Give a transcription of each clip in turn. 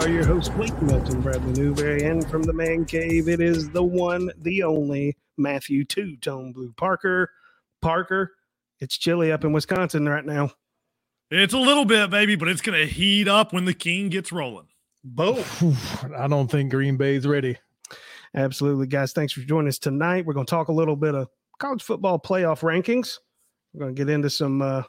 are your hosts, Blake Melton, Bradley Newberry, and from the man cave, it is the one, the only Matthew Two Tone Blue Parker. Parker, it's chilly up in Wisconsin right now. It's a little bit, baby, but it's going to heat up when the king gets rolling. Boom. I don't think Green Bay's ready. Absolutely, guys. Thanks for joining us tonight. We're going to talk a little bit of college football playoff rankings. We're going to get into some, uh,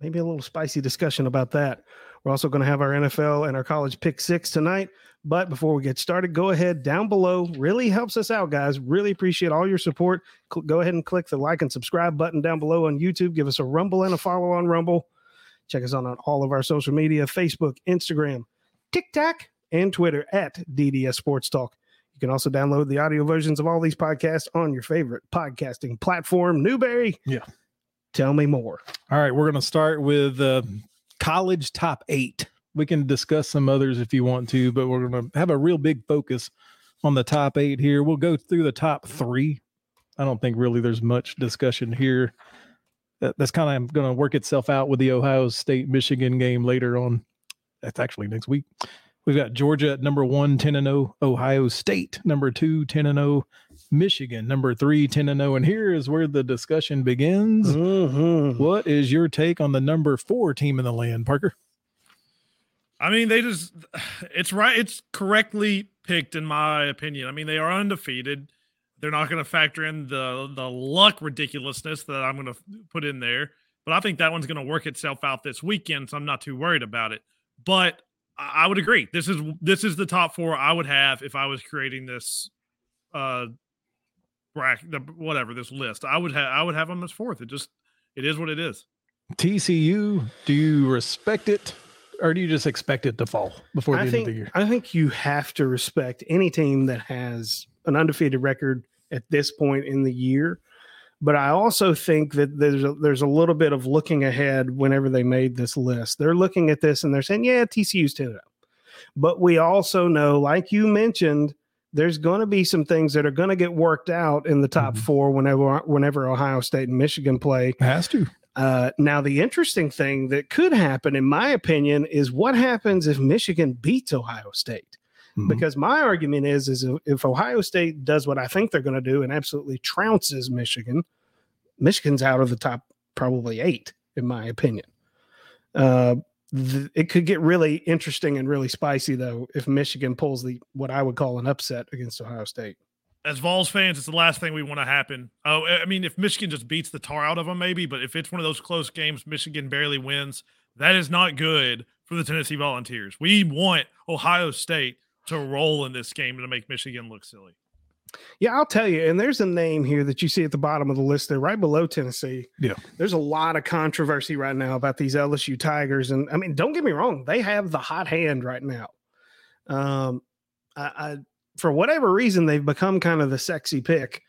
maybe a little spicy discussion about that. We're also going to have our NFL and our college pick six tonight. But before we get started, go ahead down below. Really helps us out, guys. Really appreciate all your support. Go ahead and click the like and subscribe button down below on YouTube. Give us a rumble and a follow on Rumble. Check us out on all of our social media Facebook, Instagram, TikTok, and Twitter at DDS Sports Talk. You can also download the audio versions of all these podcasts on your favorite podcasting platform. Newberry. Yeah. Tell me more. All right, we're going to start with uh, college top eight. We can discuss some others if you want to, but we're going to have a real big focus on the top eight here. We'll go through the top three. I don't think really there's much discussion here. That, that's kind of going to work itself out with the Ohio State Michigan game later on. That's actually next week. We've got Georgia at number one, 10 and 0, Ohio State number two, 10 and 0, Michigan number three, 10 and 0. And here is where the discussion begins. Mhm. What is your take on the number four team in the land, Parker? I mean, they just, it's right. It's correctly picked, in my opinion. I mean, they are undefeated. They're not going to factor in the the luck ridiculousness that I'm going to put in there. But I think that one's going to work itself out this weekend, so I'm not too worried about it. But I I would agree. This is this is the top four I would have if I was creating this uh bracket, the, whatever this list. I would have I would have them as fourth. It just it is what it is. TCU, do you respect it or do you just expect it to fall before the I end think of the year? I think you have to respect any team that has an undefeated record at this point in the year. But I also think that there's a, there's a little bit of looking ahead whenever they made this list. They're looking at this and they're saying, "Yeah, TCU's 10 0." But we also know, like you mentioned, there's going to be some things that are going to get worked out in the top Mhm. four whenever whenever Ohio State and Michigan play. Has to. Uh, now, the interesting thing that could happen, in my opinion, is what happens if Michigan beats Ohio State. Mhm. Because my argument is, is if- if Ohio State does what I think they're going to do and absolutely trounces Michigan, Michigan's out of the top probably eight, in my opinion. Uh, th- it could get really interesting and really spicy though if Michigan pulls the what I would call an upset against Ohio State. as Vols fans, it's the last thing we want to happen. Oh, I mean, if Michigan just beats the tar out of them, maybe, but if it's one of those close games, Michigan barely wins, that is not good for the Tennessee Volunteers. We want Ohio State to roll in this game to make Michigan look silly. Yeah, I'll tell you. And there's a name here that you see at the bottom of the list there, right below Tennessee. Yeah. There's a lot of controversy right now about these LSU Tigers. And I mean, don't get me wrong, they have the hot hand right now. Um, I, I for whatever reason, they've become kind of the sexy pick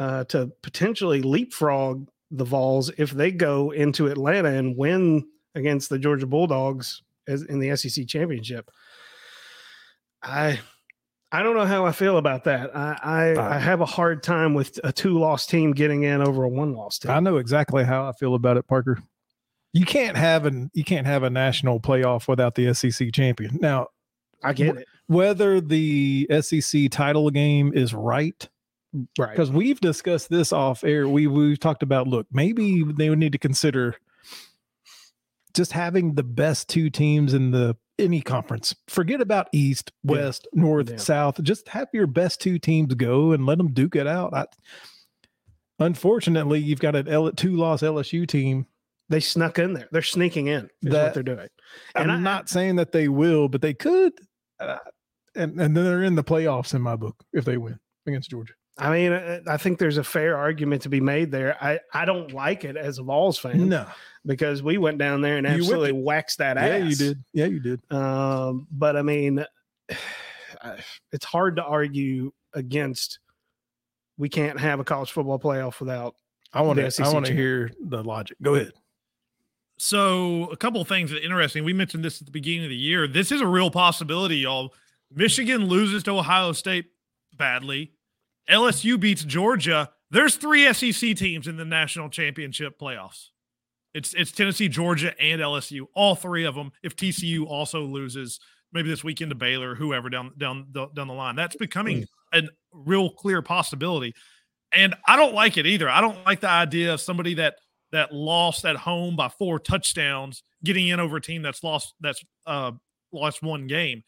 uh, to potentially leapfrog the Vols if they go into Atlanta and win against the Georgia Bulldogs as in the SEC championship. I I don't know how I feel about that. I I, Uh, I have a hard time with a two loss team getting in over a one loss team. I know exactly how I feel about it, Parker. You can't have an you can't have a national playoff without the SEC champion. Now, I get it. whether the SEC title game is right, Right. because we've discussed this off air. We we've talked about look, maybe they would need to consider just having the best two teams in the any conference. Forget about East, Yeah. West, North, Yeah. South. Just have your best two teams go and let them duke it out. I, unfortunately, you've got an L, two loss LSU team. They snuck in there. They're sneaking in. Is That- what they're doing. And I'm I- not saying that they will, but they could. Uh, and and then they're in the playoffs in my book if they win against Georgia. I mean, uh, I think there's a fair argument to be made there. I, I don't like it as a Vols fan No, because we went down there and absolutely it. waxed that ass. yeah, you did. Yeah, you did. Um, but I mean, it's hard to argue against. We can't have a college football playoff without. I want to. I want to hear the logic. Go ahead. So, a couple of things that are interesting. We mentioned this at the beginning of the year. This is a real possibility, y'all. Michigan loses to Ohio State badly. LSU beats Georgia. There's three SEC teams in the national championship playoffs. It's it's Tennessee, Georgia, and LSU. All three of them. If TCU also loses, maybe this weekend to Baylor, whoever down down down the line, that's becoming a real clear possibility. And I don't like it either. I don't like the idea of somebody that that lost at home by four touchdowns getting in over a team that's lost that's uh lost one game.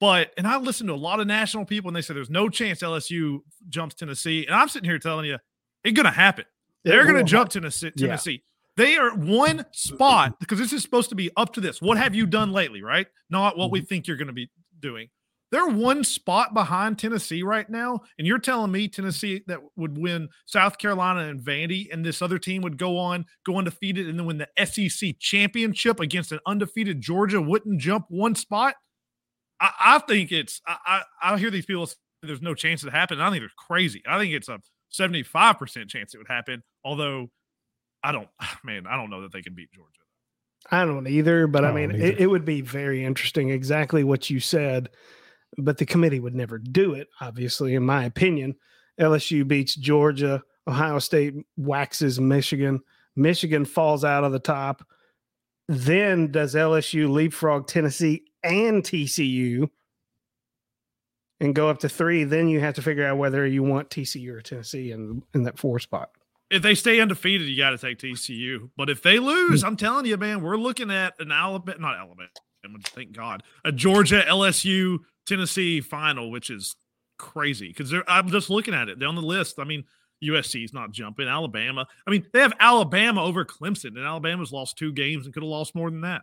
But and I listened to a lot of national people and they said there's no chance LSU jumps Tennessee. And I'm sitting here telling you it's gonna happen. They're gonna jump Tennessee. Tennessee. Yeah. They are one spot because this is supposed to be up to this. What have you done lately, right? Not what we mm-hmm. think you're going to be doing. They're one spot behind Tennessee right now, and you're telling me Tennessee that would win South Carolina and Vandy, and this other team would go on, go undefeated, and then win the SEC championship against an undefeated Georgia wouldn't jump one spot. I, I think it's. I, I, I hear these people say there's no chance it happened. I think they're crazy. I think it's a 75% chance it would happen. Although I don't, man, I don't know that they can beat Georgia. I don't either, but I, I mean, it, it, would be very interesting. Exactly what you said, but the committee would never do it. Obviously, in my opinion, LSU beats Georgia, Ohio State waxes Michigan, Michigan falls out of the top. Then does LSU leapfrog Tennessee and TCU and go up to three? Then you have to figure out whether you want TCU or Tennessee in in that four spot if they stay undefeated, you got to take TCU. But if they lose, I'm telling you, man, we're looking at an Alabama, not Alabama, thank God, a Georgia, LSU, Tennessee final, which is crazy because I'm just looking at it. They're on the list. I mean, USC is not jumping. Alabama. I mean, they have Alabama over Clemson, and Alabama's lost two games and could have lost more than that.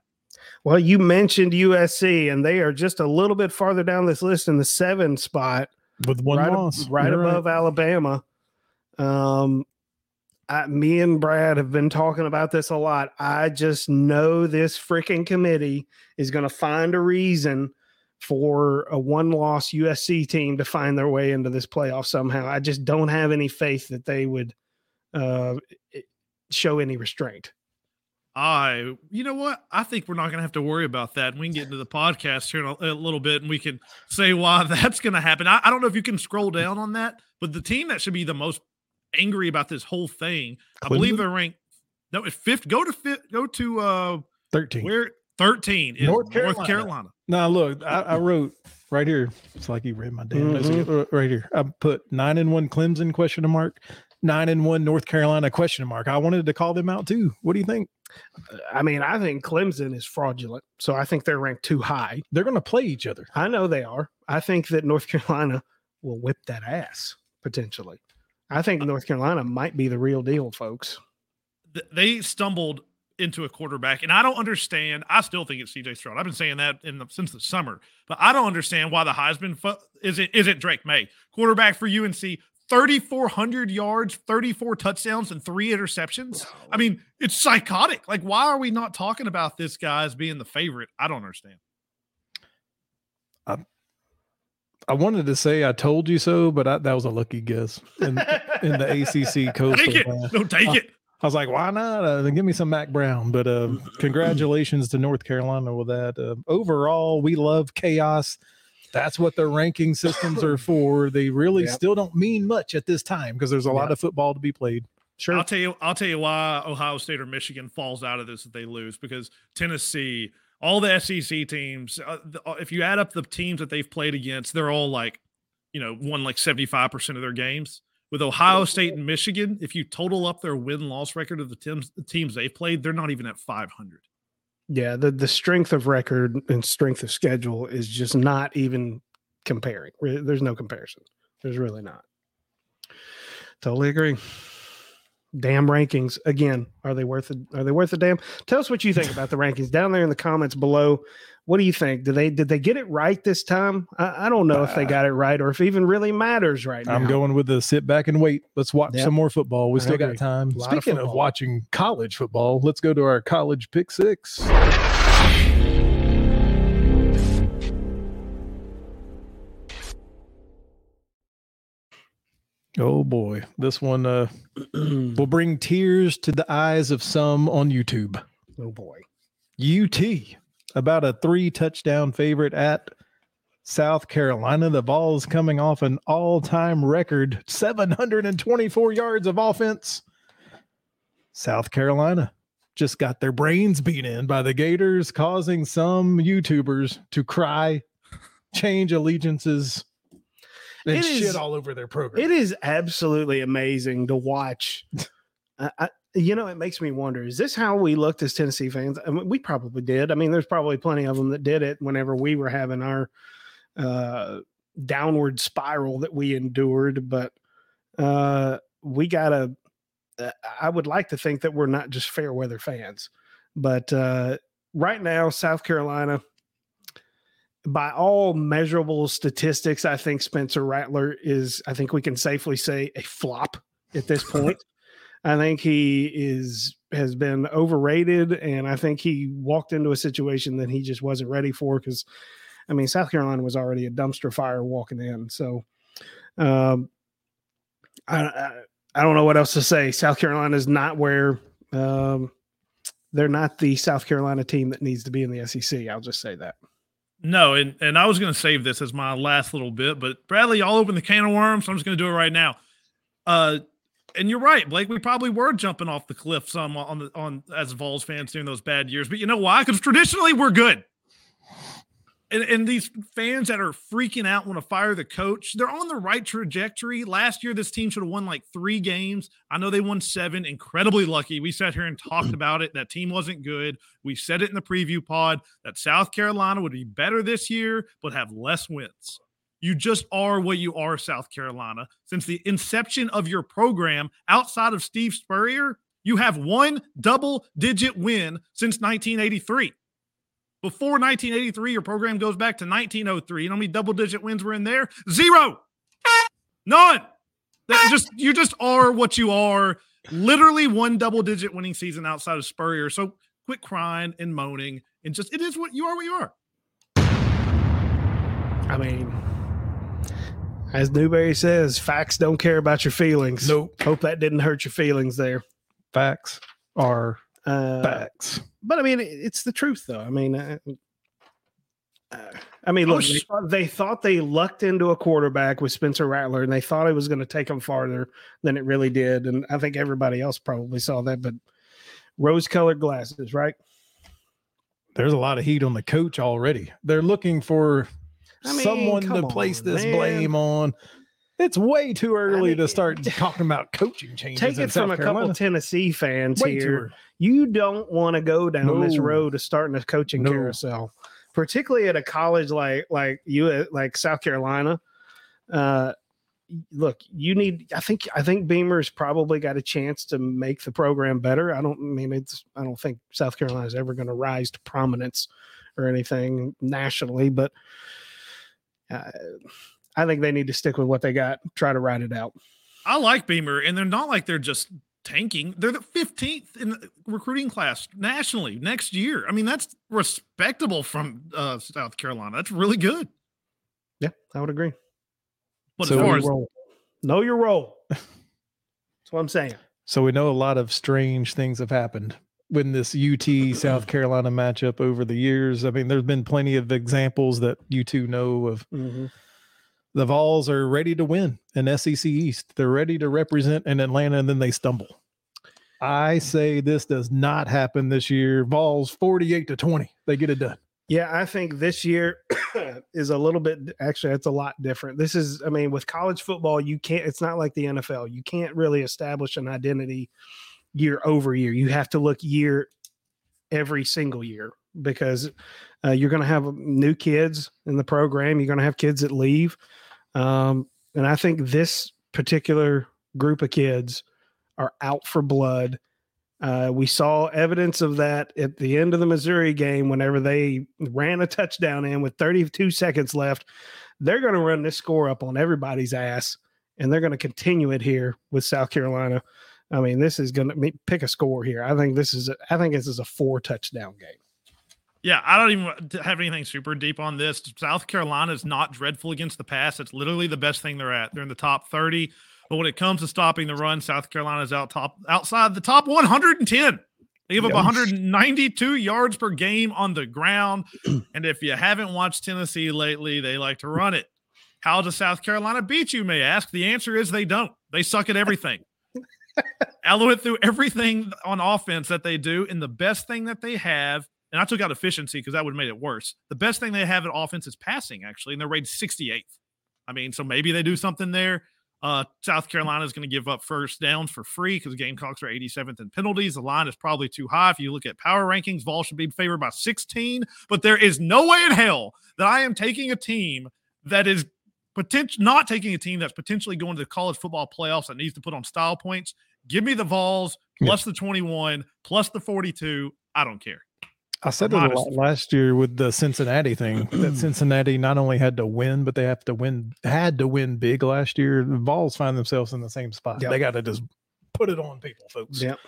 Well, you mentioned USC, and they are just a little bit farther down this list in the seven spot with one right, loss, right You're above right. Alabama. Um, I, me and Brad have been talking about this a lot. I just know this freaking committee is going to find a reason for a one loss USC team to find their way into this playoff somehow. I just don't have any faith that they would uh, show any restraint. I, you know what? I think we're not going to have to worry about that. We can get into the podcast here in a, a little bit and we can say why that's going to happen. I, I don't know if you can scroll down on that, but the team that should be the most angry about this whole thing. Clemson? I believe they're ranked. No, fifth. Go to fifth. Go to uh thirteen. Where thirteen is North Carolina. North Carolina. Now look, I, I, wrote right here. It's like you read my damn mm-hmm. right here. I put nine and one Clemson question mark, nine and one North Carolina question mark. I wanted to call them out too. What do you think? I mean, I think Clemson is fraudulent, so I think they're ranked too high. They're going to play each other. I know they are. I think that North Carolina will whip that ass potentially. I think uh, North Carolina might be the real deal, folks. They stumbled into a quarterback, and I don't understand. I still think it's CJ Stroud. I've been saying that in the, since the summer, but I don't understand why the Heisman fu- isn't isn't Drake Maye quarterback for UNC. 3,400 yards, 34 touchdowns, and three interceptions. I mean, it's psychotic. Like, why are we not talking about this guy as being the favorite? I don't understand. I wanted to say I told you so, but I, that was a lucky guess in, in the ACC coast. Take it. No, take I, it. I was like, why not? Uh, give me some Mack Brown. But uh, congratulations to North Carolina with that. Uh, overall, we love chaos. That's what the ranking systems are for. They really yep. still don't mean much at this time because there's a yep. lot of football to be played. Sure. I'll tell you. I'll tell you why Ohio State or Michigan falls out of this if they lose because Tennessee all the SEC teams, uh, the, uh, if you add up the teams that they've played against, they're all like, you know, won like 75% of their games. With Ohio State and Michigan, if you total up their win loss record of the teams, the teams they've played, they're not even at 500. Yeah, the, the strength of record and strength of schedule is just not even comparing. There's no comparison. There's really not. Totally agree damn rankings. Again are they worth it are they worth a damn? Tell us what you think about the rankings down there in the comments below. What do you think? Did they did they get it right this time? I, I don't know uh, if they uh, got it right or if it even really matters right now. i'm going with the sit back and wait. Let's watch yep. some more football. We I still agree. got time speaking of, of watching college football let's go to our college pick six Oh boy, this one uh, will bring tears to the eyes of some on YouTube. Oh boy, UT about a three touchdown favorite at South Carolina. The Vols coming off an all time record 724 yards of offense. South Carolina just got their brains beat in by the Gators, causing some YouTubers to cry, change allegiances, and It shit is- all over their program. It is absolutely amazing to watch. I, I, you know, it makes me wonder: Is this how we looked as Tennessee fans? I mean, we probably did. I mean, there's probably plenty of them that did it whenever we were having our uh, downward spiral that we endured. But uh, we gotta. Uh, I would like to think that we're not just fair weather fans, but uh, right now, South Carolina. By all measurable statistics, I think Spencer Rattler is, I think we can safely say, a flop at this point. I think he is has been overrated, and I think he walked into a situation that he just wasn't ready for. Because, I mean, South Carolina was already a dumpster fire walking in. So, um, I, I I don't know what else to say. South Carolina is not where um, they're not the South Carolina team that needs to be in the SEC. I'll just say that. No, and, and I was going to save this as my last little bit, but Bradley, y'all open the can of worms, so I'm just going to do it right now. Uh, and you're right, Blake. We probably were jumping off the cliff some on the on as Vols fans during those bad years, but you know why? Because traditionally we're good. And, and these fans that are freaking out want to fire the coach, they're on the right trajectory. Last year, this team should have won like three games. I know they won seven. Incredibly lucky. We sat here and talked about it. That team wasn't good. We said it in the preview pod that South Carolina would be better this year, but have less wins. You just are what you are, South Carolina. Since the inception of your program, outside of Steve Spurrier, you have one double digit win since 1983. Before 1983, your program goes back to 1903. You know how many double digit wins were in there? Zero. None. That just you just are what you are. Literally one double digit winning season outside of Spurrier. So quit crying and moaning and just it is what you are what you are. I mean, as Newberry says, facts don't care about your feelings. Nope. Hope that didn't hurt your feelings there. Facts are Uh, facts. but I mean, it's the truth, though. I mean, uh, uh, I mean, look, they, thought, they thought they lucked into a quarterback with Spencer Rattler, and they thought it was going to take them farther than it really did. And I think everybody else probably saw that. But rose-colored glasses, right? There's a lot of heat on the coach already. They're looking for I mean, someone to come place this man. blame on. It's way too early mean, to start talking about coaching changes. Take it from South a couple Carolina. Tennessee fans Way here. you don't want to go down this road of starting a coaching No. carousel, particularly at a college like like you like South Carolina. Uh, look, you need. I think I think Beamer's probably got a chance to make the program better. I don't I mean it's. I don't think South Carolina is ever going to rise to prominence or anything nationally, but. Uh, I think they need to stick with what they got. Try to ride it out. I like Beamer, and they're not like they're just tanking. They're the 15th in the recruiting class nationally next year. I mean, that's respectable from uh, South Carolina. That's really good. Yeah, I would agree. But So as know far your as role. Know your role. That's what I'm saying. So we know a lot of strange things have happened when this UT South Carolina matchup over the years. I mean, there's been plenty of examples that you two know of. Mhm. The Vols are ready to win in SEC East. They're ready to represent in Atlanta, and then they stumble. I say this does not happen this year. Vols 48 to 20. They get it done. Yeah, I think this year is a little bit actually it's a lot different. This is I mean with college football you can't it's not like the NFL. You can't really establish an identity year over year. You have to look year every single year because uh, you're going to have new kids in the program, you're going to have kids that leave. Um, and I think this particular group of kids are out for blood. Uh, we saw evidence of that at the end of the Missouri game whenever they ran a touchdown in with 32 seconds left. They're going to run this score up on everybody's ass, and they're going to continue it here with South Carolina. I mean, this is going to pick a score here. I think this is a, I think this is a four touchdown game. Yeah, I don't even have anything super deep on this. South Carolina is not dreadful against the pass. It's literally the best thing they're at. They're in the top 30. But when it comes to stopping the run, South Carolina is out top outside the top 110. They give up 192 yards per game on the ground. and if you haven't watched Tennessee lately, they like to run it. How does South Carolina beat you, may ask? The answer is they don't. They suck at everything. I went through everything on offense that they do, and the best thing that they have, and I took out efficiency because that would have made it worse. The best thing they have at offense is passing, actually, and they're rated 68th. I mean, so maybe they do something there. Uh, South Carolina is going to give up first downs for free because Gamecocks are 87th in penalties. The line is probably too high. If you look at power rankings, Vol should be favored by 16, but there is no way in hell that I am taking a team that is potential not taking a team that's potentially going to the college football playoffs that needs to put on style points. Give me the Vols plus the 21 plus the 42. I don't care. I said it a lot last year with the Cincinnati thing that Cincinnati not only had to win, but they have to win, had to win big last year. The Vols find themselves in the same spot. Yep. They got to just put it on people, folks. Yep.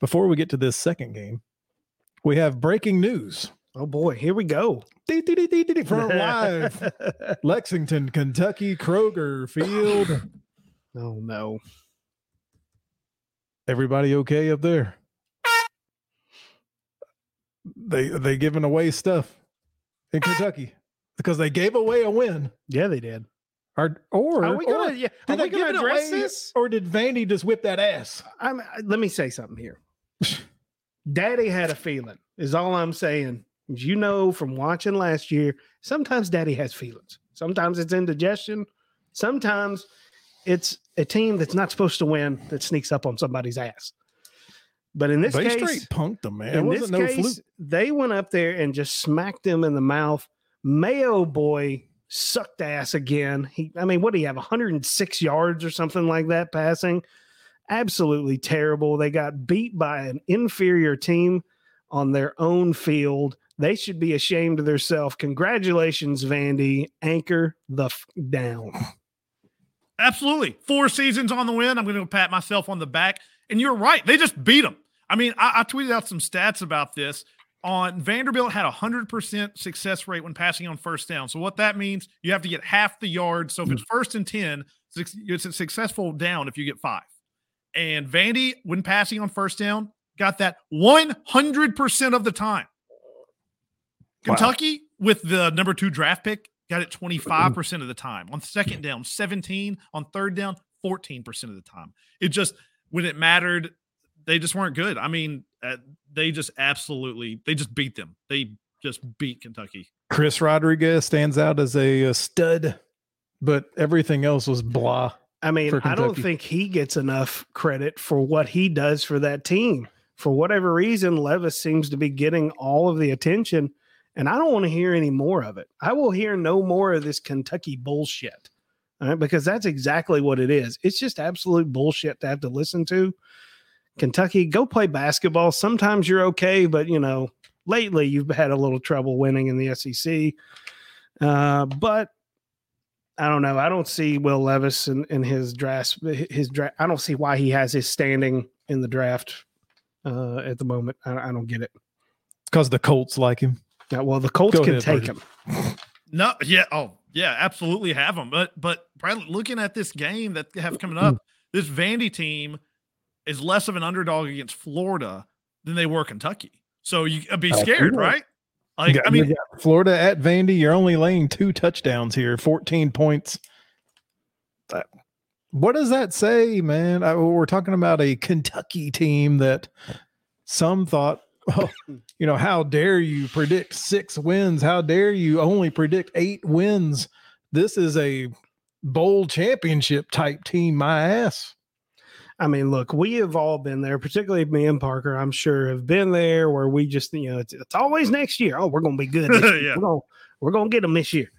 Before we get to this second game, we have breaking news. Oh boy, here we go. Dee, dee, dee, dee, dee, dee, From live Lexington, Kentucky, Kroger Field. oh no. Everybody okay up there? They they giving away stuff in ah. Kentucky because they gave away a win. Yeah, they did. Or or, Are we gonna? Yeah, are did they we give gonna it address away, this? or did Vandy just whip that ass? I'm, let me say something here. Daddy had a feeling. Is all I'm saying. As You know from watching last year, sometimes Daddy has feelings. Sometimes it's indigestion. Sometimes it's a team that's not supposed to win that sneaks up on somebody's ass. But in this they case, straight punked them, man. In this no case, fluke. they went up there and just smacked him in the mouth. Mayo boy sucked ass again. He, I mean, what do you have? 106 yards or something like that passing. Absolutely terrible. They got beat by an inferior team on their own field. They should be ashamed of themselves. Congratulations, Vandy. Anchor the f- down. Absolutely. Four seasons on the win. I'm going to pat myself on the back. And you're right. They just beat them. I mean, I, I tweeted out some stats about this. On Vanderbilt had a hundred percent success rate when passing on first down. So what that means, you have to get half the yards. So if it's hmm. first and ten, it's a successful down if you get five. And Vandy, when passing on first down, got that one hundred percent of the time. Wow. Kentucky, with the number two draft pick, got it 25% mm-hmm. of the time. On second down, 17. On third down, 14% of the time. It just, when it mattered, they just weren't good. I mean, uh, they just absolutely, they just beat them. They just beat Kentucky. Chris Rodriguez stands out as a, a stud, but everything else was blah. I mean, I don't think he gets enough credit for what he does for that team. For whatever reason, Levis seems to be getting all of the attention, and I don't want to hear any more of it. I will hear no more of this Kentucky bullshit, all right? Because that's exactly what it is. It's just absolute bullshit to have to listen to. Kentucky, go play basketball. Sometimes you're okay, but you know, lately you've had a little trouble winning in the SEC. Uh, but I don't know. I don't see Will Levis in, in his draft. His draft. I don't see why he has his standing in the draft uh, at the moment. I, I don't get it. Because the Colts like him. Yeah, well, the Colts Go can ahead, take Bertie. him. No, yeah, oh, yeah, absolutely have him. But, but Bradley, looking at this game that have coming up, this Vandy team is less of an underdog against Florida than they were Kentucky. So you uh, be Oh, scared, right? Like, got- I mean, Florida at Vandy, you're only laying two touchdowns here, 14 points. That- What does that say, man? I, we're talking about a Kentucky team that some thought, well, you know, how dare you predict six wins? How dare you only predict eight wins? This is a bowl championship type team, my ass. I mean, look, we have all been there, particularly me and Parker. I'm sure have been there where we just, you know, it's, it's always next year. Oh, we're going to be good. This. Yeah. We're going we're going to get them this year.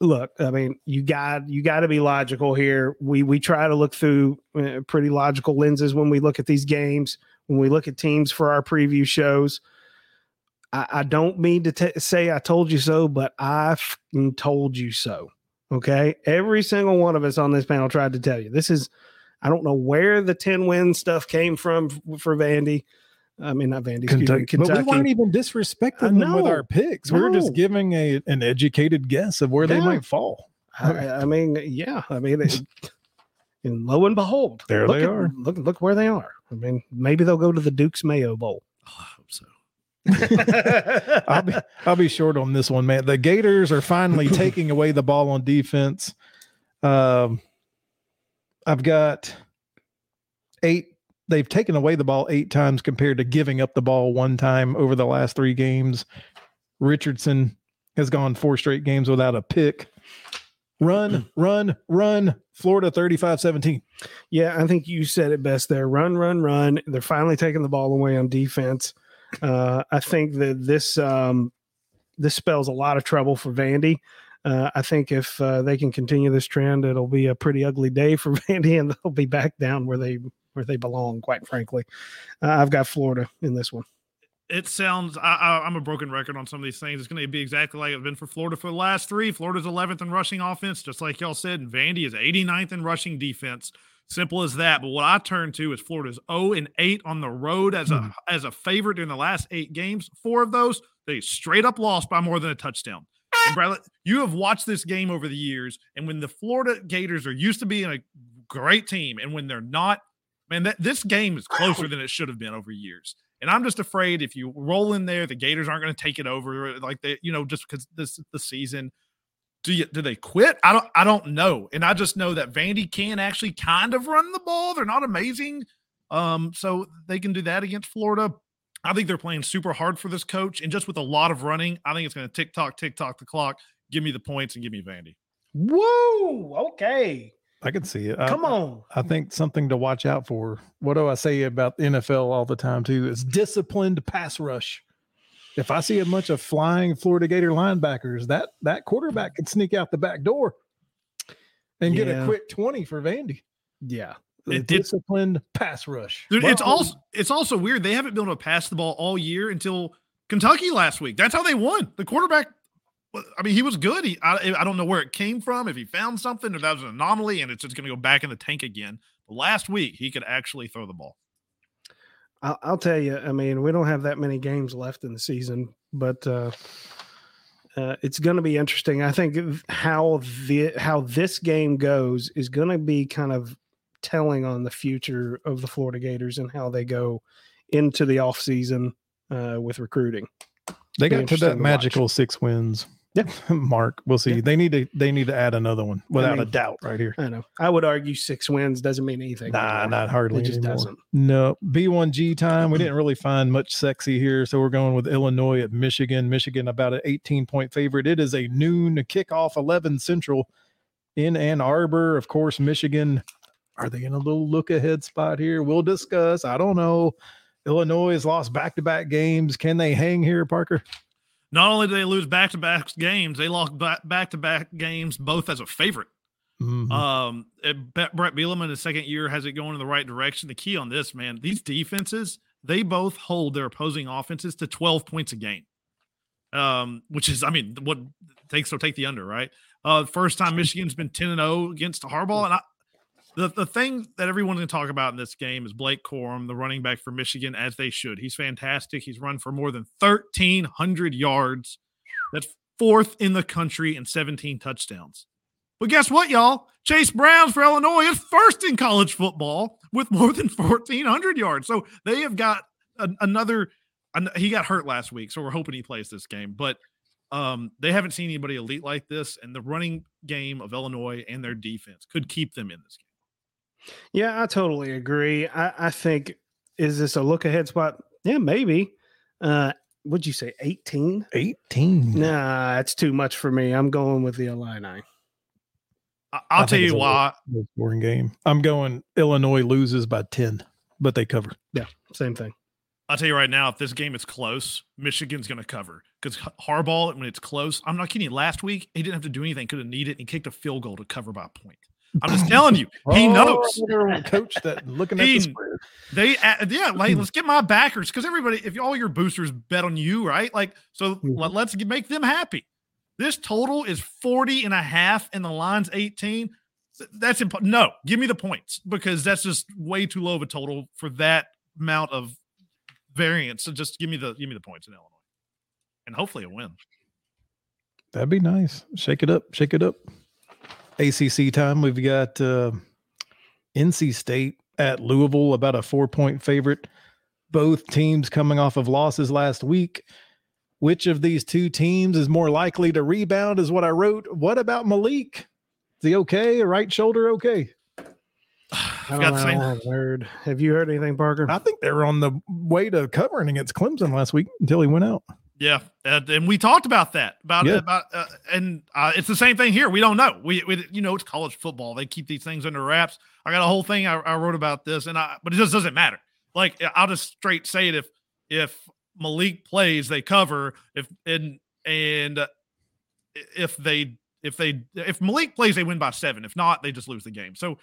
Look, I mean, you got you got to be logical here. We we try to look through uh, pretty logical lenses when we look at these games. When we look at teams for our preview shows, I, I don't mean to t- say I told you so, but I told you so. Okay, every single one of us on this panel tried to tell you this is I don't know where the 10 win stuff came from for Vandy. I mean, not Vandy, excuse me, Kentucky. But we weren't even disrespecting them with our picks. We were just giving a an educated guess of where they might fall. I, I mean, yeah. I mean, it, and lo and behold, There they at- are. Look, look where they are. I mean, maybe they'll go to the Duke's Mayo Bowl. oh, I hope so. I'll be I'll be short on this one, man. The Gators are finally taking away the ball on defense. Um, I've got eight. They've taken away the ball eight times compared to giving up the ball one time over the last three games. Richardson has gone four straight games without a pick. Run, run, run. Florida 35 17. Yeah, I think you said it best there. Run, run, run. They're finally taking the ball away on defense. Uh, I think that this um, this spells a lot of trouble for Vandy. Uh, I think if uh, they can continue this trend, it'll be a pretty ugly day for Vandy, and they'll be back down where they where they belong. Quite frankly, uh, I've got Florida in this one. It sounds I, I, I'm a broken record on some of these things. It's going to be exactly like it's been for Florida for the last three. Florida's 11th in rushing offense, just like y'all said, and Vandy is 89th in rushing defense. Simple as that. But what I turn to is Florida's 0 and 8 on the road as a Hmm. as a favorite in the last eight games. Four of those they straight up lost by more than a touchdown. And Bradley, you have watched this game over the years, and when the Florida Gators are used to being a great team, and when they're not, man, that this game is closer than it should have been over years. And I'm just afraid if you roll in there, the Gators aren't going to take it over like they, you know, just because this is the season. Do you do they quit? I don't I don't know. And I just know that Vandy can actually kind of run the ball. They're not amazing. Um, so they can do that against Florida. I think they're playing super hard for this coach, and just with a lot of running, I think it's going to tick tock, tick tock the clock. Give me the points and give me Vandy. Whoa! Okay, I can see it. I- come on. I think something to watch out for. What do I say about the NFL all the time too? Is disciplined pass rush. If I see a bunch of flying Florida Gator linebackers, that that quarterback can sneak out the back door and get a quick twenty for Vandy. Yeah, The It- it- disciplined pass rush. Dude, it's also it's also weird. They haven't been able to pass the ball all year until Kentucky last week. That's how they won. The quarterback, I mean, he was good. He, I, I don't know where it came from. If he found something, or that was an anomaly, and it's just going to go back in the tank again. But last week, he could actually throw the ball. I'll, I'll tell you. I mean, we don't have that many games left in the season, but uh, uh, it's going to be interesting. I think how the how this game goes is going to be kind of telling on the future of the Florida Gators and how they go into the off season uh, with recruiting. they be got to that to magical six wins. Yep. Mark. We'll see. Yeah. They need to they need to add another one without a mean, doubt right here. I know. I would argue six wins doesn't mean anything. Nah, anymore. not hardly. It just anymore. doesn't. No, B1G time. We didn't really find much sexy here, so we're going with Illinois at Michigan. Michigan about an 18 point favorite. It is a noon kickoff, 11 Central in Ann Arbor. Of course, Michigan. Are they in a little look ahead spot here? We'll discuss. I don't know. Illinois has lost back to back games. Can they hang here, Parker? Not only do they lose back to back games, they lost back to back games both as a favorite. Mhm. Um, Bret Bielema in his second year has it going in the right direction. The key on this, man, these defenses they both hold their opposing offenses to 12 points a game. Um, which is, I mean, what takes so take the under, right? Uh, first time Michigan's been 10 and 0 against Harbaugh, and I, the the thing that everyone's going to talk about in this game is Blake Corum, the running back for Michigan, as they should. He's fantastic. He's run for more than 1,300 yards. That's fourth in the country and 17 touchdowns. But guess what, y'all? Chase Browns for Illinois is first in college football with more than 1,400 yards. So they have got an, another. An, he got hurt last week, so we're hoping he plays this game. But um, they haven't seen anybody elite like this, and the running game of Illinois and their defense could keep them in this game. Yeah, I totally agree. I, I think is this a look ahead spot? Yeah, maybe. Uh, would you say 18? 18. Nah, that's too much for me. I'm going with the Illini. I- I I'll think tell you a why. low scoring game. I'm going Illinois loses by 10, but they cover. Yeah, same thing. I'll tell you right now, if this game is close, Michigan's going to cover because Harbaugh, when it's close, I'm not kidding. Last week, he didn't have to do anything, could have needed, and he kicked a field goal to cover by a point. I'm just telling you, he Oh, knows. Coach that looking at He- the spread. They, uh, yeah, like let's get my backers because everybody, if all your boosters bet on you, right? Like, so Mhm. let, let's get, make them happy. This total is 40 and a half, and the line's 18. That's imp- no, give me the points because that's just way too low of a total for that amount of variance. So just give me the give me the points in Illinois, and hopefully a win. That'd be nice. Shake it up. Shake it up. ACC time. We've got uh, NC State at Louisville, about a four point favorite. Both teams coming off of losses last week. Which of these two teams is more likely to rebound? Is what I wrote. What about Malik? Is he okay? Right shoulder okay? I got don't the know. same- I haven't heard. Have you heard anything, Parker? I think they were on the way to covering against Clemson last week until he went out. Yeah, and, and we talked about that about Yeah. about uh, and uh, it's the same thing here. We don't know. We, we you know it's college football. They keep these things under wraps. I got a whole thing I, I wrote about this, and I but it just doesn't matter. Like I'll just straight say it if if Malik plays, they cover. If and and uh, if they if they if Malik plays, they win by seven. If not, they just lose the game. So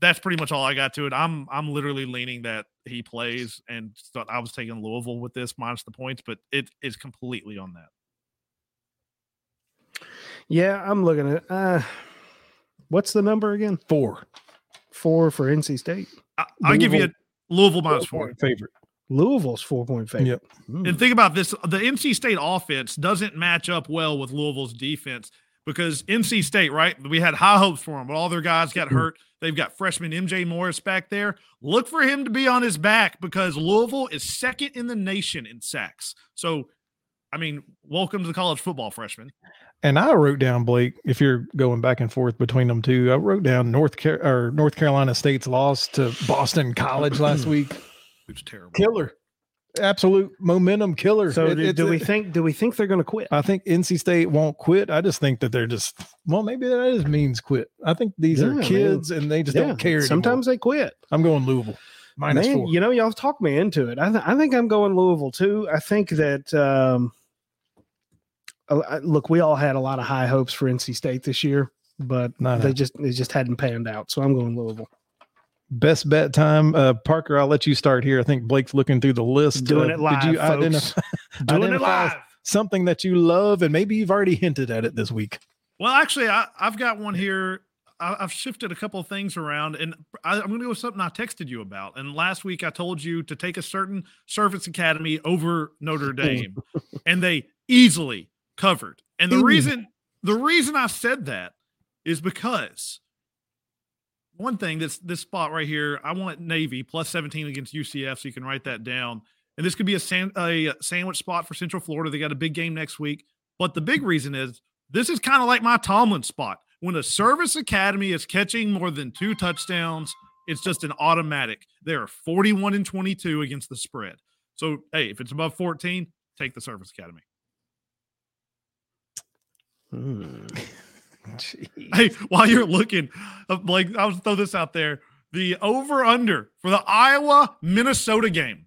that's pretty much all I got to it. I'm I'm literally leaning that he plays, and so I was taking Louisville with this minus the points, but it is completely on that. Yeah, I'm looking at. Uh, what's the number again? Four. Four for NC State. I, I'll give you a Louisville minus four. Point favorite. Louisville's four point favorite. Yep. Mm. And think about this: the NC State offense doesn't match up well with Louisville's defense because NC State, right? We had high hopes for them, but all their guys got mm-hmm. hurt. They've got freshman MJ Morris back there. Look for him to be on his back because Louisville is second in the nation in sacks. So, I mean, welcome to the college football freshman. And I wrote down Blake. If you're going back and forth between them two, I wrote down North Car- or North Carolina State's loss to Boston College last week. It was terrible? Killer, absolute momentum killer. So It- do, do we think? Do we think they're going to quit? I think NC State won't quit. I just think that they're just well, maybe that is means quit. I think these Yeah, are man. kids and they just yeah. don't care. Sometimes they quit. I'm going Louisville minus Man, four. you know, y'all talked me into it. I, th- I think I'm going Louisville too. I think that um, I- look, we all had a lot of high hopes for NC State this year, but No, no. they just it just hadn't panned out. So I'm going Louisville. Best bet time, uh, Parker. I'll let you start here. I think Blake's looking through the list. Doing Uh, it live, Did you identify Doing it live. something that you love, and maybe you've already hinted at it this week? Well, actually, I, I've got one here. I, I've shifted a couple of things around, and I, I'm going to go with something I texted you about. And last week, I told you to take a certain service academy over Notre Dame, and they easily covered. And the reason the reason I said that is because one thing this this spot right here, I want Navy plus 17 against UCF, so you can write that down. And this could be a, san- a sandwich spot for Central Florida. They got a big game next week. But the big reason is this is kind of like my Tomlin spot. When a service academy is catching more than two touchdowns, it's just an automatic. They are 41 and 22 against the spread. So, hey, if it's above 14, take the service academy. Hmm. Hey, while you're looking, uh, like I'll throw this out there: the over under for the Iowa Minnesota game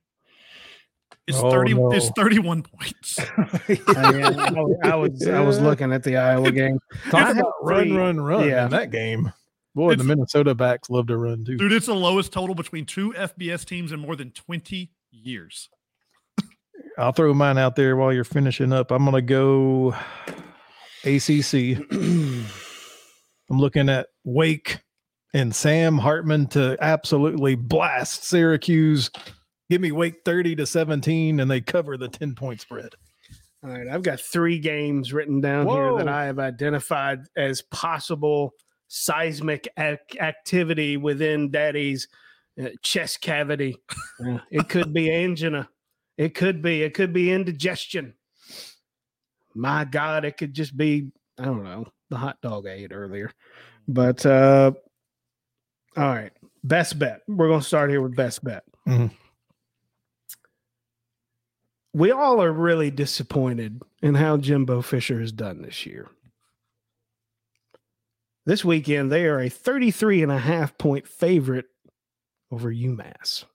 is Oh, thirty no. is thirty one points. I, mean, I, was- I was I was looking at the Iowa game. Talk I about run, run, run yeah. in that game. Boy, the Minnesota backs love to run too. Dude, it's the lowest total between two FBS teams in more than twenty years. I'll throw mine out there while you're finishing up. I'm gonna go ACC. I'm looking at Wake and Sam Hartman to absolutely blast Syracuse. Give me Wake 30 to 17, and they cover the 10 point spread. All right, I've got three games written down here that I have identified as possible seismic ac- activity within Daddy's uh, chest cavity. Uh, it could be angina. It could be. It could be indigestion. My God, it could just be. I don't know the hot dog I ate earlier, but uh, all right. Best bet. We're gonna start here with best bet. Mhm. We all are really disappointed in how Jimbo Fisher has done this year. This weekend, they are a 33 and a half point favorite over UMass.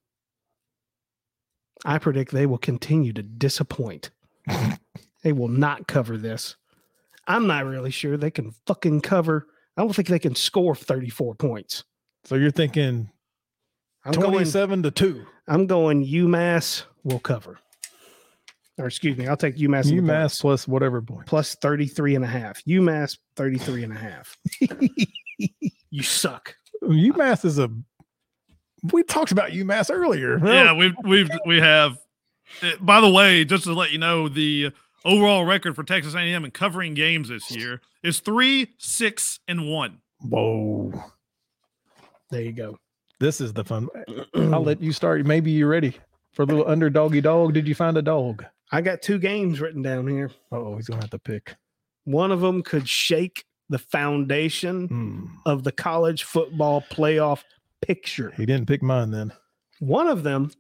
I predict they will continue to disappoint. they will not cover this. I'm not really sure they can fucking cover. I don't think they can score 34 points. So you're thinking I'm going, 27 to 2. I'm going UMass will cover. Or excuse me, I'll take UMass. in the UMass plus whatever point. plus 33 and a half. UMass 33 and a half. you suck. UMass is a. We talked about UMass earlier. Yeah, we've we've we have. uh, By the way, just to let you know, the overall record for Texas A&M in covering games this year is three, six, and one. Whoa. There you go. This is the fun. I'll let you start. Maybe you're ready for a little underdoggy dog. Did you find a dog? I got two games written down here. Oh, he's gonna have to pick. One of them could shake the foundation Hmm. of the college football playoff picture. He didn't pick mine then. One of them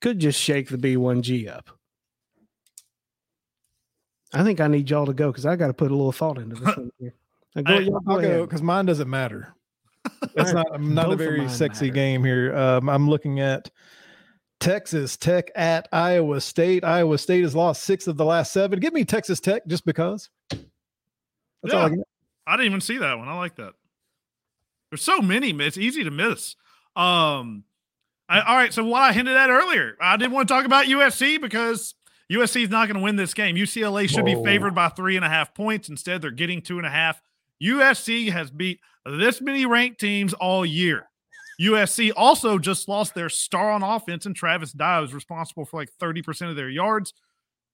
could just shake the B1G up. I think I need y'all to go because I got to put a little thought into this one here. Now go, I- go I'll go because mine doesn't matter. It's not not Both a very sexy matter. game here. Um, I'm looking at Texas Tech at Iowa State. Iowa State has lost six of the last seven. Give me Texas Tech just because. That's all I Yeah. I didn't even see that one. I like that. There's so many. It's easy to miss. Um, I, all right. So what I hinted at earlier, I didn't want to talk about USC because USC is not going to win this game. UCLA should be favored by three and a half points. Instead, they're getting two and a half. USC has beat this many ranked teams all year. USC also just lost their star on offense, and Travis Dye was responsible for like 30% of their yards.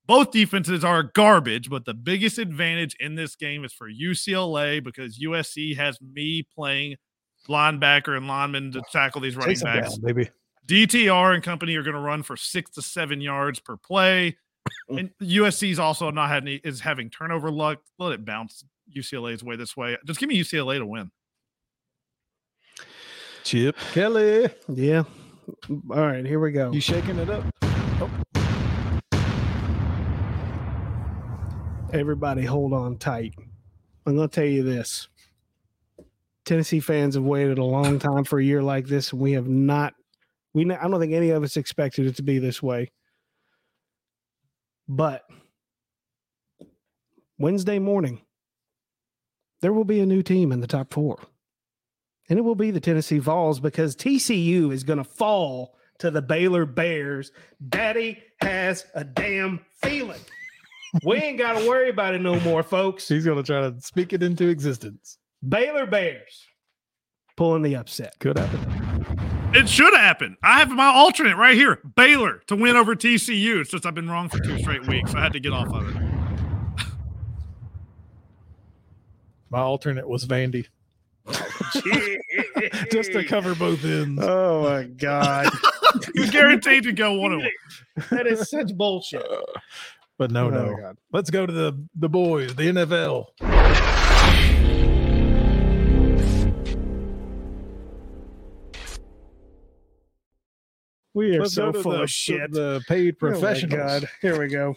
Both defenses are garbage, but the biggest advantage in this game is for UCLA because USC has me playing linebacker and lineman to tackle these running Chase backs. down, baby. DTR and company are going to run for six to seven yards per play. Mm. And USC's also not had any is having turnover luck. Let it bounce UCLA's way this way. Just give me UCLA to win. Chip Kelly. Yeah. All right, here we go. You shaking it up? Everybody hold on tight. I'm going to tell you this. Tennessee fans have waited a long time for a year like this, and we have not. We I don't think any of us expected it to be this way. But Wednesday morning, there will be a new team in the top four, and it will be the Tennessee Vols because TCU is going to fall to the Baylor Bears. Daddy has a damn feeling. we ain't got to worry about it no more, folks. He's gonna try to speak it into existence. Baylor Bears pulling the upset. Could happen. It should happen. I have my alternate right here Baylor to win over TCU. It's just I've been wrong for two straight weeks. I had to get off of it. My alternate was Vandy, just to cover both ends. Oh my God. You're guaranteed to go one of them. that is such bullshit. But no, Oh, no. God. Let's go to the the boys, the NFL. We are Let's so full the, of shit. The paid Oh my. God. Here we go.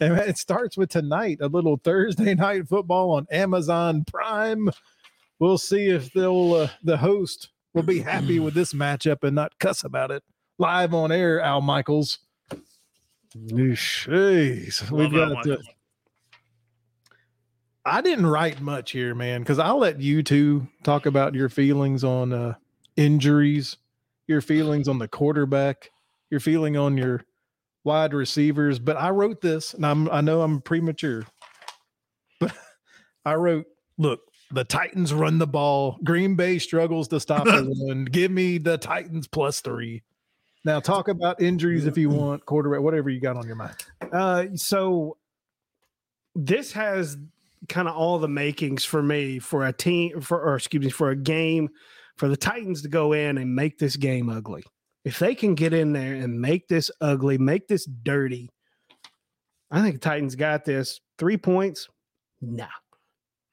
And it starts with tonight, a little Thursday night football on Amazon Prime. We'll see if they'll uh, the host will be happy with this matchup and not cuss about it live on air. Al Michaels. Jeez, we've got. To, I didn't write much here, man, because I'll let you two talk about your feelings on uh, injuries, your feelings on the quarterback, your feeling on your wide receivers. But I wrote this, and I'm I know I'm premature, but I wrote, look, the Titans run the ball. Green Bay struggles to stop the run. Give me the Titans plus three. Now talk about injuries if you want, quarterback, whatever you got on your mind. Uh, so this has kind of all the makings for me for a team for or excuse me for a game for the Titans to go in and make this game ugly. If they can get in there and make this ugly, make this dirty, I think Titans got this. Three points, nah.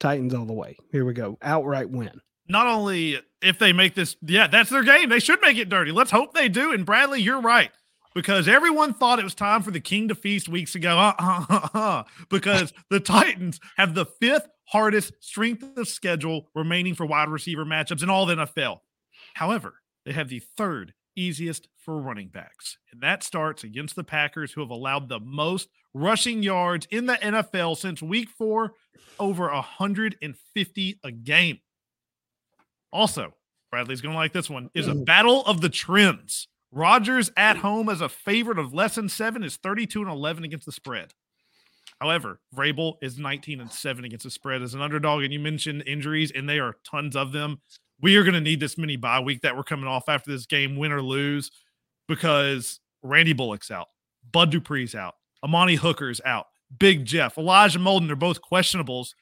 Titans all the way. Here we go. Outright win. Not only if they make this, yeah, that's their game. They should make it dirty. Let's hope they do. And Bradley, you're right. Because everyone thought it was time for the king to feast weeks ago. Uh, uh, uh, because the Titans have the fifth hardest strength of schedule remaining for wide receiver matchups in all the NFL. However, they have the third easiest for running backs. And that starts against the Packers, who have allowed the most rushing yards in the NFL since week four, over 150 a game. Also, Bradley's going to like this one is a battle of the trends. Rodgers at home as a favorite of less than seven is 32 and 11 against the spread. However, Vrabel is 19 and 7 against the spread as an underdog. And you mentioned injuries, and they are tons of them. We are going to need this mini bye week that we're coming off after this game, win or lose, because Randy Bullock's out, Bud Dupree's out, Amani Hooker's out, Big Jeff, Elijah Molden are both questionables.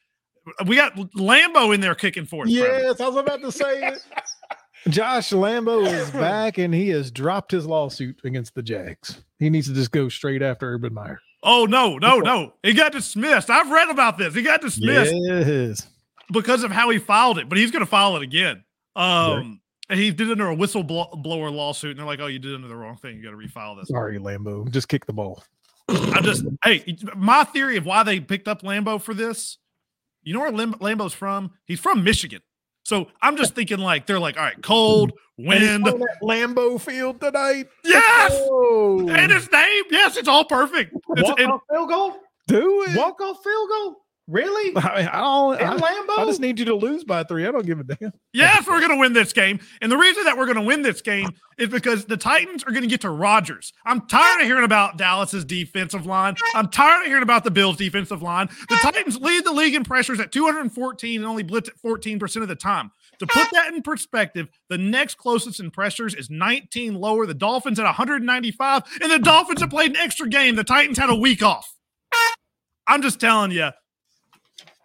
We got Lambo in there kicking for us. Yes, I was about to say it. Josh Lambo is back and he has dropped his lawsuit against the Jags. He needs to just go straight after Urban Meyer. Oh no, no, no! He got dismissed. I've read about this. He got dismissed Yes. because of how he filed it, but he's going to file it again. Um, And he did it under a whistleblower lawsuit, and they're like, "Oh, you did it under the wrong thing. You got to refile this." Sorry, Lambo. Just kick the ball. I just hey, my theory of why they picked up Lambo for this. You know where Lam- Lambo's from? He's from Michigan. So I'm just thinking like they're like, all right, cold, wind, Lambeau Field tonight. Yes, Oh, and his name, yes, it's all perfect. It's, Walk and- off field goal. do it. Walk off field goal. Really? I, I don't. In I, Lambeau? I just need you to lose by three. I don't give a damn. Yes, we're going to win this game. And the reason that we're going to win this game is because the Titans are going to get to Rodgers. I'm tired of hearing about Dallas's defensive line. I'm tired of hearing about the Bills' defensive line. The Titans lead the league in pressures at 214 and only blitz at 14% of the time. To put that in perspective, the next closest in pressures is 19 lower. The Dolphins at 195, and the Dolphins have played an extra game. The Titans had a week off. I'm just telling you,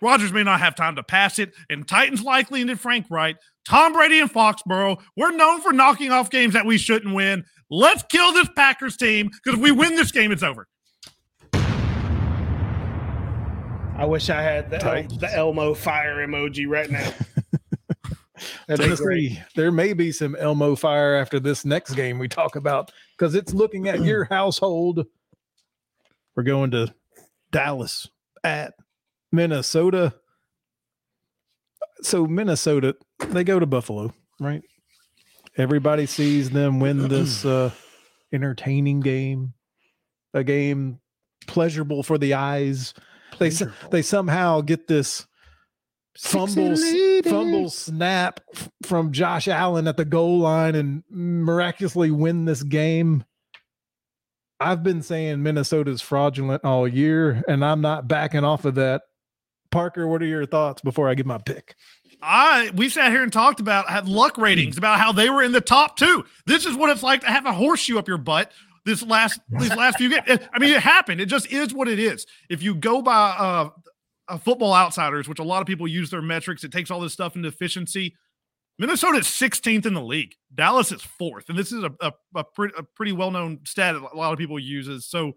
Rodgers may not have time to pass it, and Titans likely ended Frank Wright. Tom Brady and Foxborough, we're known for knocking off games that we shouldn't win. Let's kill this Packers team because if we win this game, it's over. I wish I had the, Titans. the Elmo fire emoji right now. That'd. Tennessee, there may be some Elmo fire after this next game we talk about because it's looking at your household. We're going to Dallas at Minnesota. So Minnesota, they go to Buffalo, right? Everybody sees them win this uh, entertaining game, a game pleasurable for the eyes. They s- they somehow get this fumble fumble snap from Josh Allen at the goal line and miraculously win this game. I've been saying Minnesota's fraudulent all year, and I'm not backing off of that. Parker, what are your thoughts before I give my pick? I we sat here and talked about had luck ratings about how they were in the top two. This is what it's like to have a horseshoe up your butt. This last these last few games. I mean, it happened. It just is what it is. If you go by uh, uh, Football Outsiders, which a lot of people use their metrics, it takes all this stuff into efficiency. Minnesota is 16th in the league. Dallas is fourth, and this is a a, a, pre- a pretty well known stat that a lot of people uses. So,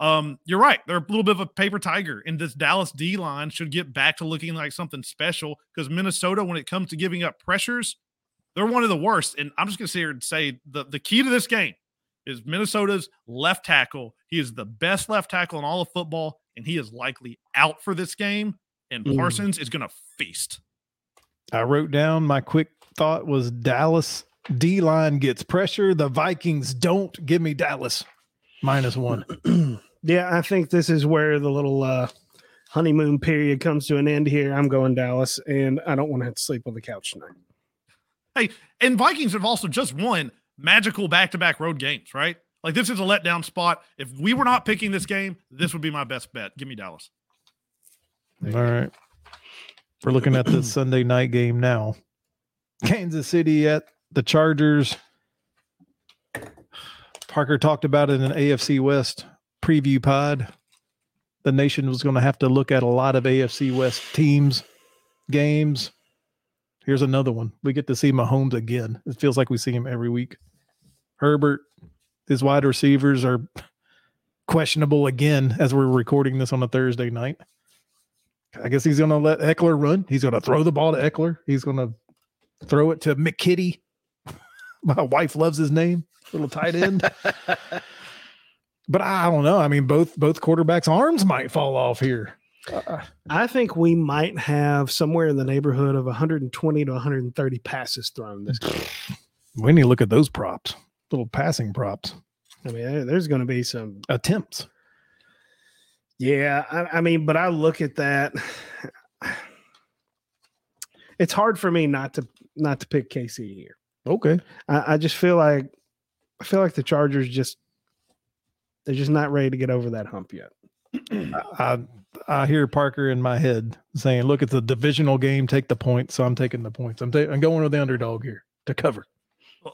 um, you're right. They're a little bit of a paper tiger, and this Dallas D line should get back to looking like something special because Minnesota, when it comes to giving up pressures, they're one of the worst. And I'm just gonna sit here and say the the key to this game is Minnesota's left tackle. He is the best left tackle in all of football, and he is likely out for this game. And Mm. Parsons is gonna feast. I wrote down my quick thought was Dallas D line gets pressure. The Vikings don't give me Dallas minus one. yeah, I think this is where the little uh, honeymoon period comes to an end here. I'm going Dallas, and I don't want to have to sleep on the couch tonight. Hey, and Vikings have also just won magical back to back road games, right? Like this is a letdown spot. If we were not picking this game, this would be my best bet. Give me Dallas. All right. We're looking at the Sunday night game now. Kansas City at the Chargers. Parker talked about it in an AFC West preview pod. The nation was going to have to look at a lot of AFC West teams, games. Here's another one. We get to see Mahomes again. It feels like we see him every week. Herbert, his wide receivers are questionable again as we're recording this on a Thursday night. I guess he's going to let Ekeler run. He's going to throw the ball to Ekeler. He's going to throw it to McKitty. My wife loves his name, little tight end. but I don't know. I mean, both both quarterbacks' arms might fall off here. Uh, I think we might have somewhere in the neighborhood of 120 to 130 passes thrown this game. we need to look at those props, little passing props, I mean, there's going to be some. attempts. Yeah, I, I mean, but I look at that. It's hard for me not to not to pick KC here. Okay. I, I just feel like I feel like the Chargers just they're just not ready to get over that hump yet. I I hear Parker in my head saying, "Look, it's a divisional game. Take the points." So I'm taking the points. I'm, ta- I'm going with the underdog here to cover.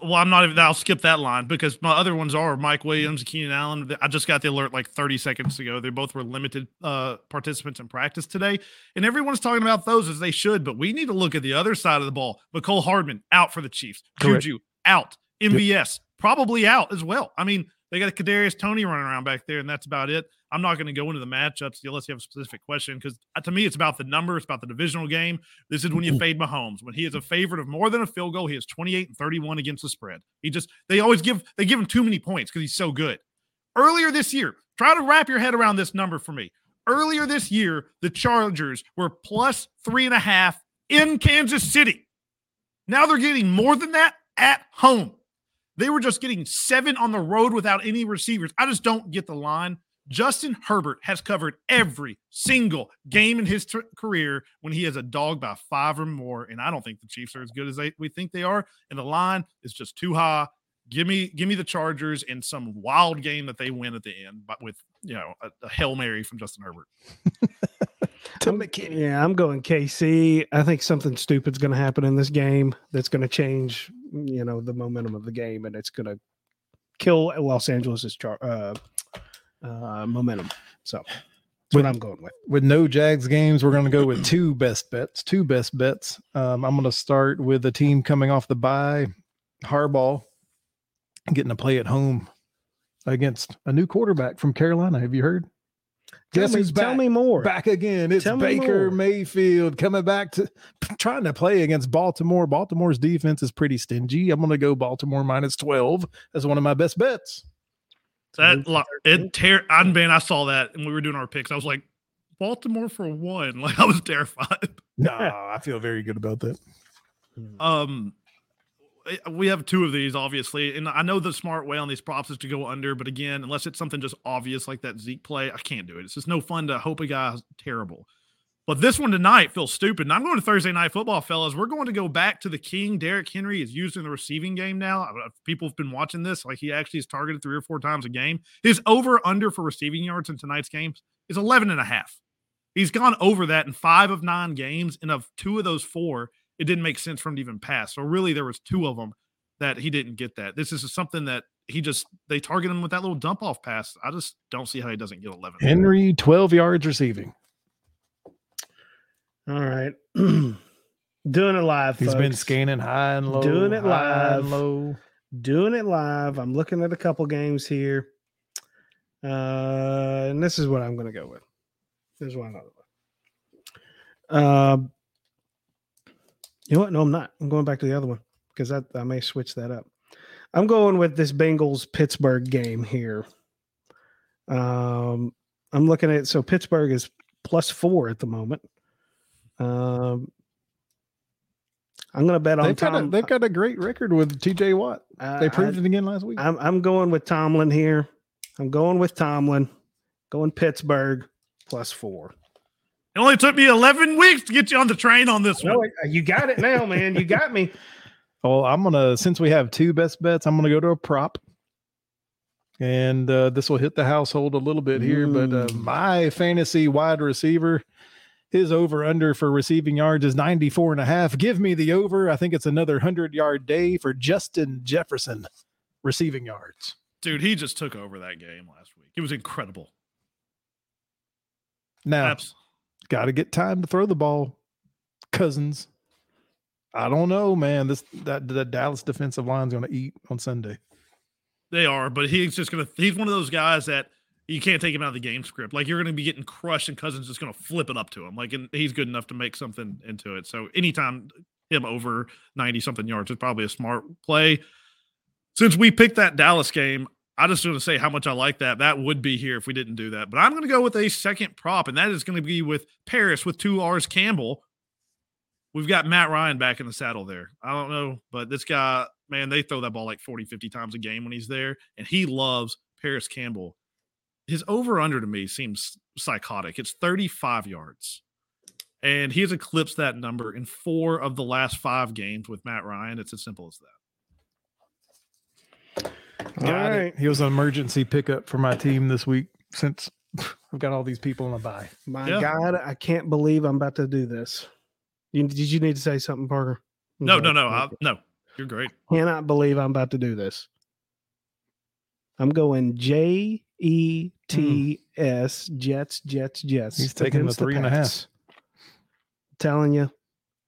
Well, I'm not even. I'll skip that line because my other ones are Mike Williams, Keenan Allen. I just got the alert like 30 seconds ago. They both were limited uh, participants in practice today, and everyone's talking about those as they should. But we need to look at the other side of the ball. Mecole Hardman out for the Chiefs. Correct. Juju out. MVS probably out as well. I mean, They got a Kadarius Toney running around back there, and that's about it. I'm not going to go into the matchups unless you have a specific question because uh, to me, it's about the number. It's about the divisional game. This is when you fade Mahomes. When he is a favorite of more than a field goal, he is 28 and 31 against the spread. He just they always give they give him too many points because he's so good. Earlier this year, try to wrap your head around this number for me. Earlier this year, the Chargers were plus three and a half in Kansas City. Now they're getting more than that at home. They were just getting seven on the road without any receivers. I just don't get the line. Justin Herbert has covered every single game in his t- career when he has a dog by five or more. And I don't think the Chiefs are as good as they, we think they are. And the line is just too high. Give me, give me the Chargers in some wild game that they win at the end, but with you know a, a hail mary from Justin Herbert. I'm, yeah, I'm going KC. I think something stupid's going to happen in this game that's going to change, you know, the momentum of the game, and it's going to kill Los Angeles's char- uh, uh, momentum. So that's With- what I'm going with. with no Jags games, we're going to go with two best bets. Two best bets. Um, I'm going to start with a team coming off the bye, Harbaugh, getting to play at home against a new quarterback from Carolina. Have you heard? Guess tell me, who's tell back? me more. Back again. It's Tell Baker more. Mayfield coming back to trying to play against Baltimore. Baltimore's defense is pretty stingy. I'm going to go Baltimore minus 12 as one of my best bets. That li- it tear. I'm man. I saw that and we were doing our picks. I was like, Baltimore for one. Like I was terrified. No, I feel very good about that. Um, Eh, we have two of these, obviously, and I know the smart way on these props is to go under, but again, unless it's something just obvious like that Zeke play, I can't do it. It's just no fun to hope a guy's terrible. But this one tonight feels stupid. And I'm going to Thursday night football, fellas. We're going to go back to the king. Derrick Henry is used in the receiving game now. People have been watching this. Like he actually is targeted three or four times a game. His over under for receiving yards in tonight's games is 11 and a half. He's gone over that in five of nine games. And of two of those four, it didn't make sense for him to even pass. So really, there was two of them that he didn't get that. This is something that he just they target him with that little dump off pass. I just don't see how he doesn't get 11. Henry, 12 yards receiving. All right. Doing it live. He's been scanning high and low. Doing it high and live. low. Doing it live. I'm looking at a couple games here. Uh, and this is what I'm going to go with. This is what I'm going to go with. Um, you know what? No, I'm not. I'm going back to the other one because I, I may switch that up. I'm going with this Bengals Pittsburgh game here. Um, I'm looking at so Pittsburgh is plus four at the moment. Um, I'm going to bet on They've got, a, they've got a great record with TJ Watt. uh, They I- proved it again last week. I'm I'm going with Tomlin here. I'm going with Tomlin. Going Pittsburgh plus four. It only took me 11 weeks to get you on the train on this No, one. you got it now, man. You got me. Well, I'm gonna since we have two best bets, I'm gonna go to a prop, and uh, this will hit the household a little bit here. But uh, my fantasy wide receiver, his over under for receiving yards is 94 and a half. Give me the over. I think it's another hundred yard day for Justin Jefferson receiving yards. Dude, he just took over that game last week. It was incredible. Now, Abs- got to get time to throw the ball. Cousins, I don't know, man. This that the Dallas defensive line's going to eat on Sunday. They are, but he's just gonna. He's one of those guys that you can't take him out of the game script. Like you're gonna be getting crushed, and Cousins just gonna flip it up to him. Like, and he's good enough to make something into it. So anytime him over ninety something yards is probably a smart play. Since we picked that Dallas game, I just want to say how much I like that. That would be here if we didn't do that. But I'm gonna go with a second prop, and that is gonna be with Parris with two R's Campbell. We've got Matt Ryan back in the saddle there. I don't know, but this guy, man, they throw that ball like 40, 50 times a game when he's there, and he loves Parris Campbell. His over under to me seems psychotic. It's 35 yards. And he has eclipsed that number in four of the last five games with Matt Ryan. It's as simple as that. All Got it. He was an emergency pickup for my team this week since I've got all these people on a bye. My Yeah. God, I can't believe I'm about to do this. You, did you need to say something, Parker? No, Okay, no, no. I, no, you're great. I Cannot believe I'm about to do this. I'm going J E T S Jets Jets Jets. He's taking the against three and a half. Pats. Telling you,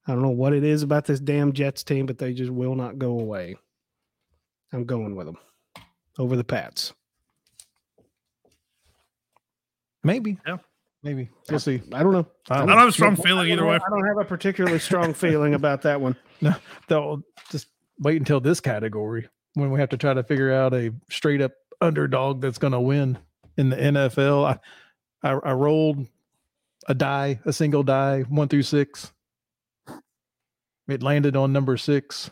I don't know what it is about this damn Jets team, but they just will not go away. I'm going with them over the Pats. Maybe. Yeah. Maybe. We'll see. I don't know. I I don't don't have a strong feeling either way. I don't have a particularly strong feeling about that one. No, They'll just wait until this category when we have to try to figure out a straight up underdog that's going to win in the NFL. I, I, I rolled a die, a single die, one through six. It landed on number six.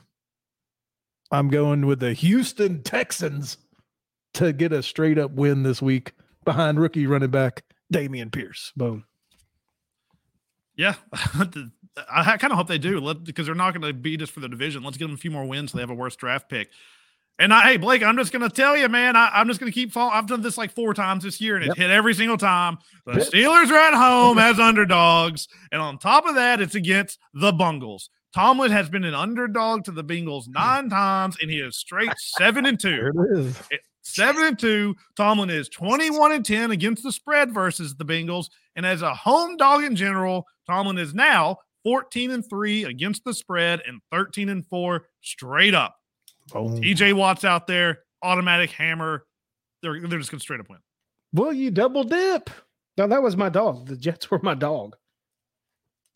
I'm going with the Houston Texans to get a straight up win this week behind rookie running back Dameon Pierce. Boom. Yeah, I kind of hope they do let, because they're not going to beat us for the division. Let's give them a few more wins so they have a worse draft pick. And I, hey, Blake, I'm just going to tell you, man, I, I'm just going to keep following. I've done this like four times this year and it's hit every single time. The Yep. Steelers are at home as underdogs. And on top of that, it's against the Bungles. Tomlin has been an underdog to the Bengals nine times and he is straight seven and two. There it is. Seven and two. Tomlin is 21 and 10 against the spread versus the Bengals. And as a home dog in general, Tomlin is now 14 and three against the spread and 13 and four straight up. Boom. EJ Watt's out there, automatic hammer. They're, they're just going to straight up win. Well, you double dip. No, that was my dog. The Jets were my dog.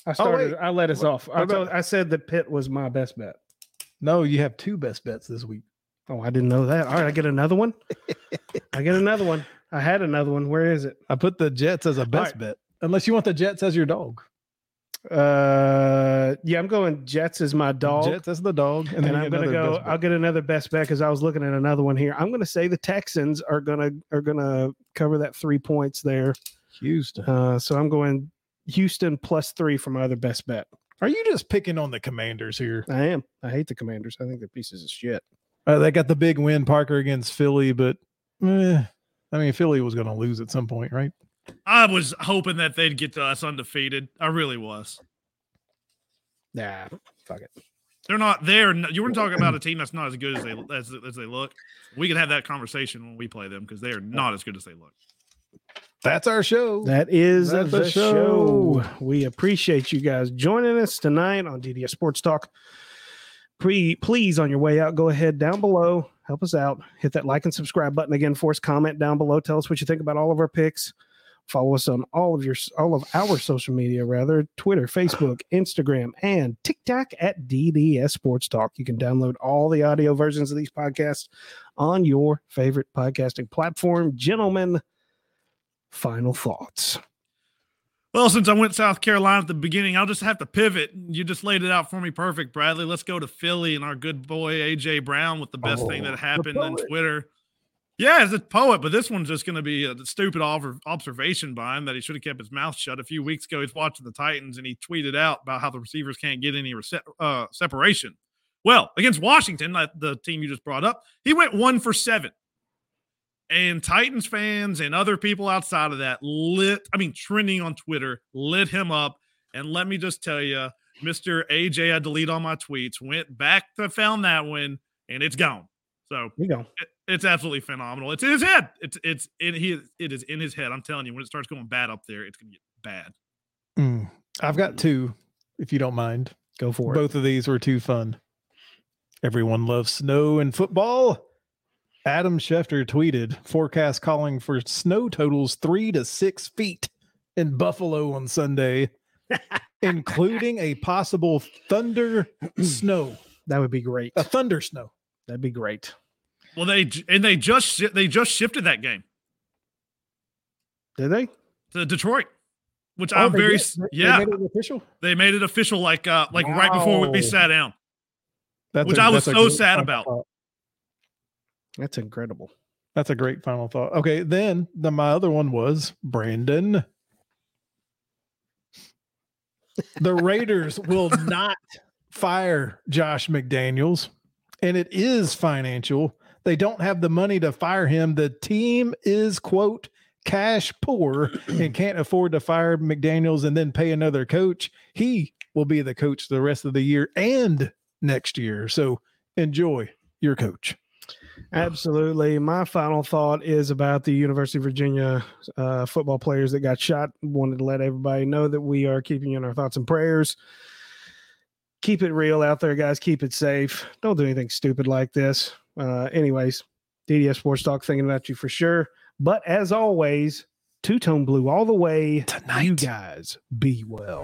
I Oh, started. wait. I let us What- off. I, told, I said that Pitt was my best bet. No, you have two best bets this week. Oh, I didn't know that. All right, I get another one. I get another one. I had another one. Where is it? I put the Jets as a best right. bet, unless you want the Jets as your dog. Uh, yeah, I'm going Jets as my dog. Jets as the dog, and, and, then I'm gonna go. I'll get another best bet because I was looking at another one here. I'm gonna say the Texans are gonna are gonna cover that three points there. Houston. Uh, so I'm going Houston plus three for my other best bet. Are you just picking on the Commanders here? I am. I hate the Commanders. I think they're pieces of shit. Uh, they got the big win, Parker against Philly, but eh, I mean, Philly was going to lose at some point, right? I was hoping that they'd get to us undefeated. I really was. Nah, fuck it. They're not there. You were talking about a team that's not as good as they as, as they look. We can have that conversation when we play them because they are not as good as they look. That's our show. That is That's the the show. show. We appreciate you guys joining us tonight on DDS Sports Talk. Pre, please, on your way out, go ahead down below, help us out, hit that like and subscribe button again for us. Comment down below, tell us what you think about all of our picks. Follow us on all of your all of our social media, rather Twitter, Facebook, Instagram, and TikTok at DDS Sports Talk. You can download all the audio versions of these podcasts on your favorite podcasting platform. Gentlemen, final thoughts. Well, since I went South Carolina at the beginning, I'll just have to pivot. You just laid it out for me perfect, Bradley. Let's go to Philly and our good boy AJ Brown with the best thing Oh, that happened on. Twitter. Yeah, as a poet, but this one's just going to be a stupid observation by him that he should have kept his mouth shut. A few weeks ago, he's watching the Titans and he tweeted out about how the receivers can't get any rece- uh, separation. Well, against Washington, the team you just brought up, he went one for seven. And Titans fans and other people outside of that lit, I mean, trending on Twitter, lit him up. And let me just tell you, Mr. AJ, I delete all my tweets, went back to found that one, and it's gone. So You go. it- it's absolutely phenomenal. It's in his head. It's it's in he it is in his head. I'm telling you, when it starts going bad up there, it's gonna get bad. Mm. I've got two, if you don't mind. Go for it. Both of these were too fun. Everyone loves snow and football. Adam Schefter tweeted forecast calling for snow totals three to six feet in Buffalo on Sunday, including a possible thunder snow, That would be great. a thunder snow. That'd be great. Well, they and they just they just shifted that game Did they? to Detroit, which Oh, I'm very did? s- They- they yeah. made it official. They made it official like uh like right before we Wow. sat down. That's Which a- I was so sad final about. thought. That's incredible. That's a great final thought. Okay, then the my other one was Brandon. The Raiders will not fire Josh McDaniels, and it is financial. They don't have the money to fire him. The team is quote cash poor and can't afford to fire McDaniels and then pay another coach. He will be the coach the rest of the year and next year. So enjoy your coach. Absolutely. My final thought is about the University of Virginia uh, football players that got shot. Wanted to let everybody know that we are keeping you in our thoughts and prayers. Keep it real out there, guys. Keep it safe. Don't do anything stupid like this. Uh, anyways, DDS Sports Talk thinking about you for sure. But as always, two tone blue all the way. You Tonight. guys be well.